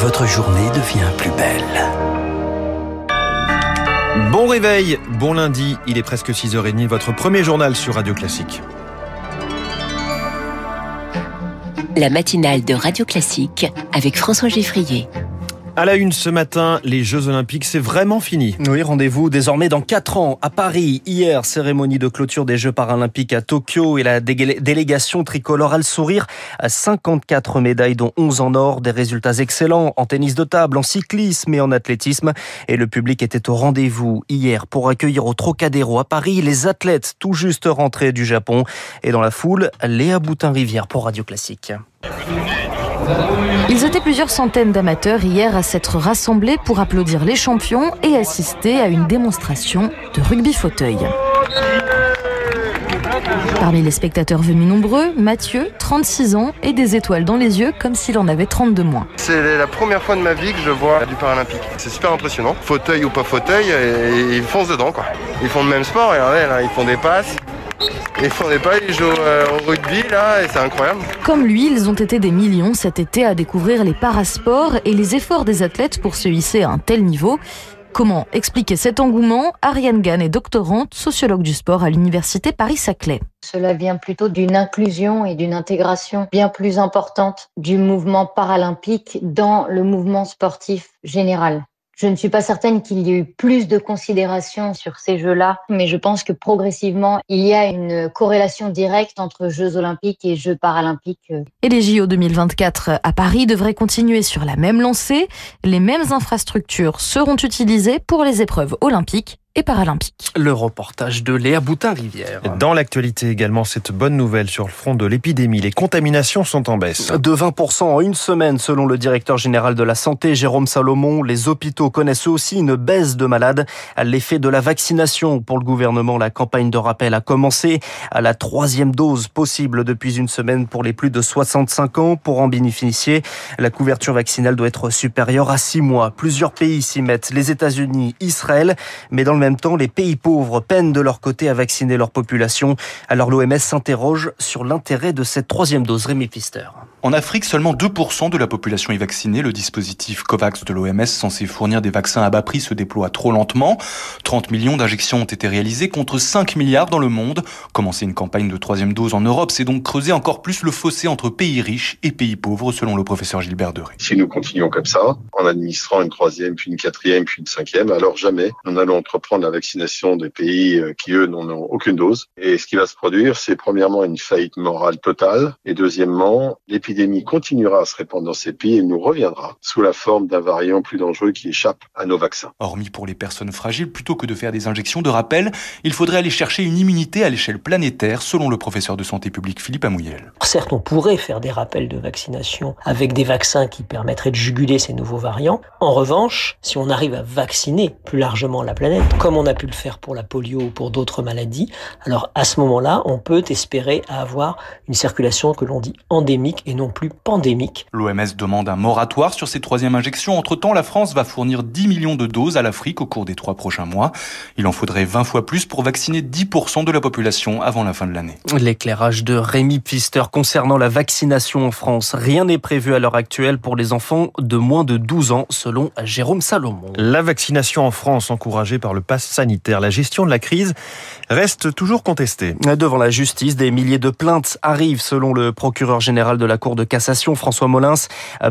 votre journée devient plus belle. Bon réveil, bon lundi, il est presque 6h30, votre premier journal sur Radio Classique. La matinale de Radio Classique avec François Geffrier. À la une ce matin, les Jeux Olympiques, c'est vraiment fini. Oui, rendez-vous désormais dans 4 ans à Paris. Hier, cérémonie de clôture des Jeux Paralympiques à Tokyo et la délégation tricolore a le sourire à 54 médailles dont 11 en or, des résultats excellents en tennis de table, en cyclisme et en athlétisme. Et le public était au rendez-vous hier pour accueillir au Trocadéro à Paris les athlètes tout juste rentrés du Japon. Et dans la foule, Léa Boutin-Rivière pour Radio Classique. Ils étaient plusieurs centaines d'amateurs hier à s'être rassemblés pour applaudir les champions et assister à une démonstration de rugby fauteuil. Parmi les spectateurs venus nombreux, Mathieu, 36 ans, et des étoiles dans les yeux comme s'il en avait 32 moins. C'est la première fois de ma vie que je vois du paralympique. C'est super impressionnant. Fauteuil ou pas fauteuil, ils foncent dedans quoi. Ils font le même sport, regardez ils font des passes, ils font des pas, ils jouent euh, au rugby là, et c'est incroyable. Comme lui, ils ont été des millions cet été à découvrir les parasports et les efforts des athlètes pour se hisser à un tel niveau. Comment expliquer cet engouement? Ariane Gann est doctorante, sociologue du sport à l'université Paris-Saclay. Cela vient plutôt d'une inclusion et d'une intégration bien plus importante du mouvement paralympique dans le mouvement sportif général. Je ne suis pas certaine qu'il y ait eu plus de considération sur ces Jeux-là, mais je pense que progressivement, il y a une corrélation directe entre Jeux olympiques et Jeux paralympiques. Et les JO 2024 à Paris devraient continuer sur la même lancée. Les mêmes infrastructures seront utilisées pour les épreuves olympiques paralympique. Le reportage de Léa Boutin-Rivière. Dans l'actualité également, cette bonne nouvelle sur le front de l'épidémie. Les contaminations sont en baisse. De 20% en une semaine, selon le directeur général de la santé, Jérôme Salomon. Les hôpitaux connaissent aussi une baisse de malades à l'effet de la vaccination. Pour le gouvernement, la campagne de rappel a commencé à la troisième dose possible depuis une semaine pour les plus de 65 ans. Pour en bénéficier, la couverture vaccinale doit être supérieure à 6 mois. Plusieurs pays s'y mettent, les États-Unis, Israël, mais dans le même même temps, les pays pauvres peinent de leur côté à vacciner leur population. Alors l'OMS s'interroge sur l'intérêt de cette troisième dose. Rémi Pister. En Afrique, seulement 2% de la population est vaccinée. Le dispositif COVAX de l'OMS, censé fournir des vaccins à bas prix, se déploie trop lentement. 30 millions d'injections ont été réalisées contre 5 milliards dans le monde. Commencer une campagne de troisième dose en Europe, c'est donc creuser encore plus le fossé entre pays riches et pays pauvres, selon le professeur Gilbert Deré. Si nous continuons comme ça, en administrant une troisième, puis une quatrième, puis une cinquième, alors jamais nous allons entreprendre la vaccination des pays euh, qui, eux, n'en ont aucune dose. Et ce qui va se produire, c'est premièrement une faillite morale totale, et deuxièmement, l'épidémie continuera à se répandre dans ces pays et nous reviendra sous la forme d'un variant plus dangereux qui échappe à nos vaccins. Hormis pour les personnes fragiles, plutôt que de faire des injections de rappel, il faudrait aller chercher une immunité à l'échelle planétaire, selon le professeur de santé publique Philippe Amouyel. Certes, on pourrait faire des rappels de vaccination avec des vaccins qui permettraient de juguler ces nouveaux variants. En revanche, si on arrive à vacciner plus largement la planète, comme on a pu le faire pour la polio ou pour d'autres maladies, alors à ce moment-là, on peut espérer avoir une circulation que l'on dit endémique et non plus pandémique. L'OMS demande un moratoire sur ces troisièmes injections. Entre-temps, la France va fournir 10 millions de doses à l'Afrique au cours des trois prochains mois. Il en faudrait 20 fois plus pour vacciner 10% de la population avant la fin de l'année. L'éclairage de Rémi Pfister concernant la vaccination en France. Rien n'est prévu à l'heure actuelle pour les enfants de moins de 12 ans, selon Jérôme Salomon. La vaccination en France encouragée par le pass sanitaire. La gestion de la crise reste toujours contestée. Devant la justice, des milliers de plaintes arrivent, selon le procureur général de la Cour de cassation, François Molins,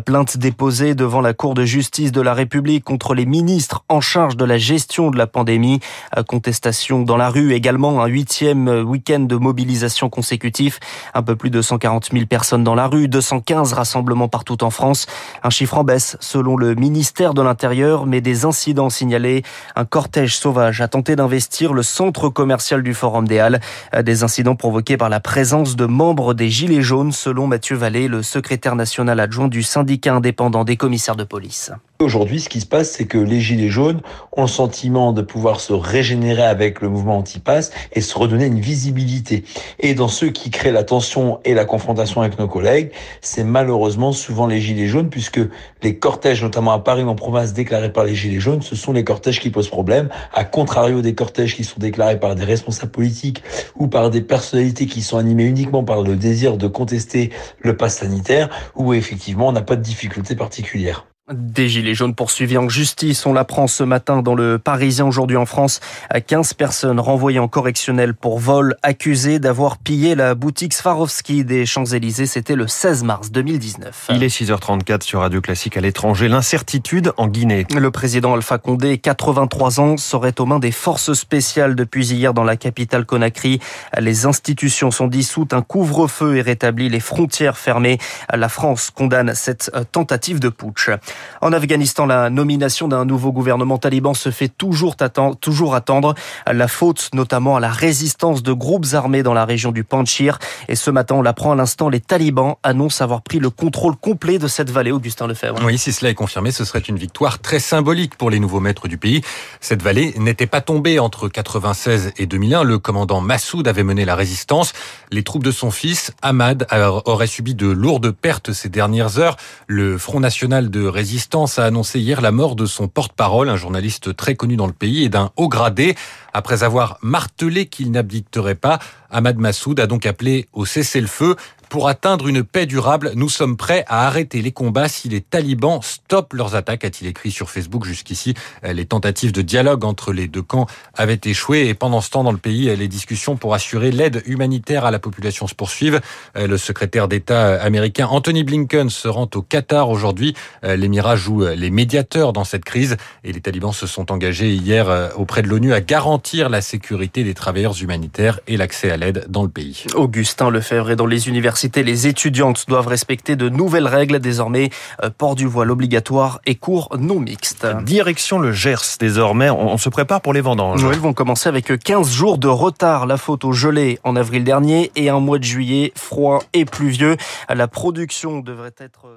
plainte déposée devant la Cour de justice de la République contre les ministres en charge de la gestion de la pandémie. Contestation dans la rue également, un huitième week-end de mobilisation consécutif. Un peu plus de 140 000 personnes dans la rue, 215 rassemblements partout en France. Un chiffre en baisse selon le ministère de l'Intérieur, mais des incidents signalés. Un cortège a tenté d'investir le centre commercial du Forum des Halles. Des incidents provoqués par la présence de membres des Gilets jaunes, selon Mathieu Vallée le secrétaire national adjoint du syndicat indépendant des commissaires de police. Aujourd'hui, ce qui se passe, c'est que les Gilets jaunes ont le sentiment de pouvoir se régénérer avec le mouvement anti-pass et se redonner une visibilité. Et dans ceux qui créent la tension et la confrontation avec nos collègues, c'est malheureusement souvent les Gilets jaunes, puisque les cortèges, notamment à Paris en province, déclarés par les Gilets jaunes, ce sont les cortèges qui posent problème, à contrario des cortèges qui sont déclarés par des responsables politiques ou par des personnalités qui sont animées uniquement par le désir de contester le pass sanitaire, où effectivement on n'a pas de difficulté particulière. Des gilets jaunes poursuivis en justice, on l'apprend ce matin dans le Parisien aujourd'hui en France. 15 personnes renvoyées en correctionnel pour vol, accusées d'avoir pillé la boutique Swarovski des Champs-Élysées. C'était le 16 mars 2019. Il est 6h34 sur Radio Classique à l'étranger. L'incertitude en Guinée. Le président Alpha Condé, 83 ans, serait aux mains des forces spéciales depuis hier dans la capitale Conakry. Les institutions sont dissoutes, un couvre-feu est rétabli, les frontières fermées. La France condamne cette tentative de putsch. En Afghanistan, la nomination d'un nouveau gouvernement taliban se fait toujours attendre, toujours attendre. La faute notamment à la résistance de groupes armés dans la région du Panchir. Et ce matin, on l'apprend à l'instant, les talibans annoncent avoir pris le contrôle complet de cette vallée. Augustin Lefebvre. Oui, si cela est confirmé, ce serait une victoire très symbolique pour les nouveaux maîtres du pays. Cette vallée n'était pas tombée entre 96 et 2001. Le commandant Massoud avait mené la résistance. Les troupes de son fils, Ahmad, auraient subi de lourdes pertes ces dernières heures. Le Front National de Résistance résistance a annoncé hier la mort de son porte-parole, un journaliste très connu dans le pays et d'un haut gradé. Après avoir martelé qu'il n'abdicterait pas, Ahmad Massoud a donc appelé au cessez-le-feu. Pour atteindre une paix durable, nous sommes prêts à arrêter les combats si les talibans stoppent leurs attaques, a-t-il écrit sur Facebook jusqu'ici. Les tentatives de dialogue entre les deux camps avaient échoué et pendant ce temps dans le pays, les discussions pour assurer l'aide humanitaire à la population se poursuivent. Le secrétaire d'État américain Anthony Blinken se rend au Qatar aujourd'hui. L'Émirat joue les médiateurs dans cette crise et les talibans se sont engagés hier auprès de l'ONU à garantir la sécurité des travailleurs humanitaires et l'accès à l'aide dans le pays. Les étudiantes doivent respecter de nouvelles règles désormais. Port du voile obligatoire et cours non mixtes. Direction le Gers désormais. On se prépare pour les vendanges. Oui, ils vont commencer avec 15 jours de retard. La faute au gelé en avril dernier et un mois de juillet froid et pluvieux. La production devrait être